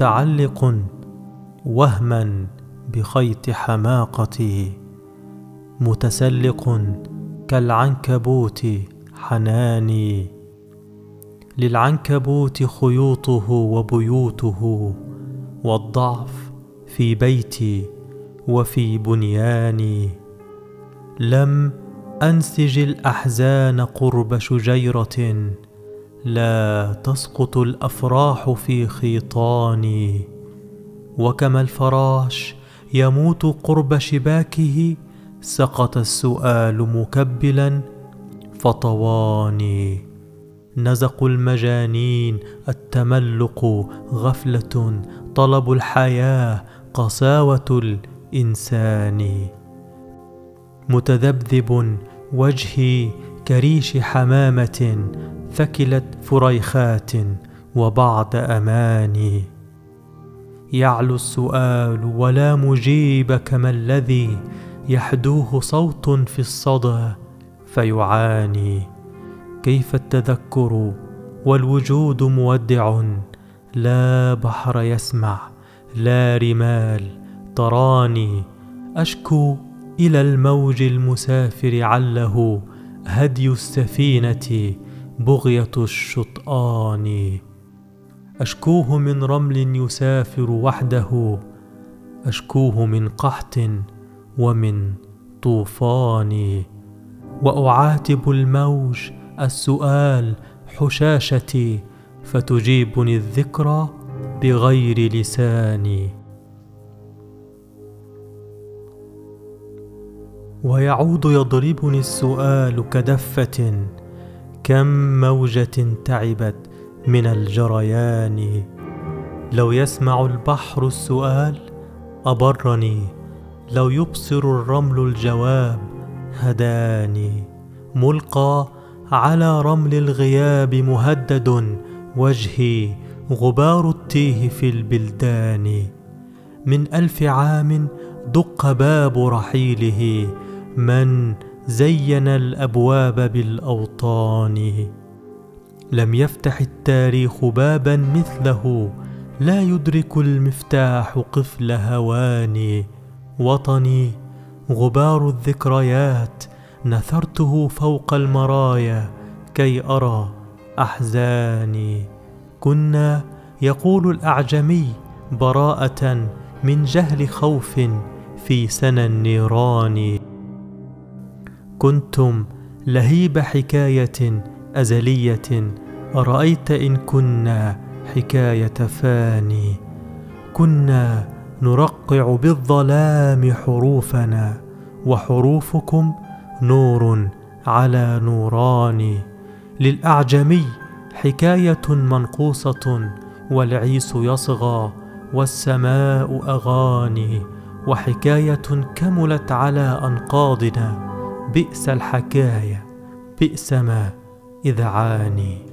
متعلق وهما بخيط حماقتي متسلق كالعنكبوت حناني. للعنكبوت خيوطه وبيوته والضعف في بيتي وفي بنياني. لم أنسج الأحزان قرب شجيرة لا تسقط الأفراح في خيطاني. وكما الفراش يموت قرب شباكه سقط السؤال مكبلا فطواني. نزق المجانين التملق غفلة طلب الحياة قساوة الإنسان. متذبذب وجهي كريش حمامة ثكلت فريخات وبعد اماني يعلو السؤال ولا مجيب كما الذي يحدوه صوت في الصدى فيعاني. كيف التذكر؟ والوجود مودع. لا بحر يسمع لا رمال تراني. أشكو إلى الموج المسافر عله هدي السفينة بغية الشطآن. أشكوه من رمل يسافر وحده أشكوه من قحط ومن طوفان. وأعاتب الموج السؤال حشاشتي فتجيبني الذكرى بغير لساني. ويعود يضربني السؤال كدفة كم موجة تعبت من الجريان؟ لو يسمع البحر السؤال أبرني لو يبصر الرمل الجواب هداني. ملقى على رمل الغياب مهدد وجهي غبار التيه في البلدان. من ألف عام دق باب رحيله من زين الأبواب بالأوطان. لم يفتح التاريخ بابا مثله لا يدرك المفتاح قفل هواني. وطني غبار الذكريات نثرته فوق المرايا كي أرى أحزاني. كنا يقول الأعجمي براءة من جهل خوف في سنى النيران. كنتم لهيب حكاية أزلية ارايت إن كنا حكاية فاني. كنا نرقع بالظلام حروفنا وحروفكم نور على نوران للأعجمي حكاية منقوصة والعيس يصغى والسماء أغاني وحكاية كملت على أنقاضنا بئس الحكاية بئس ما اذ عاني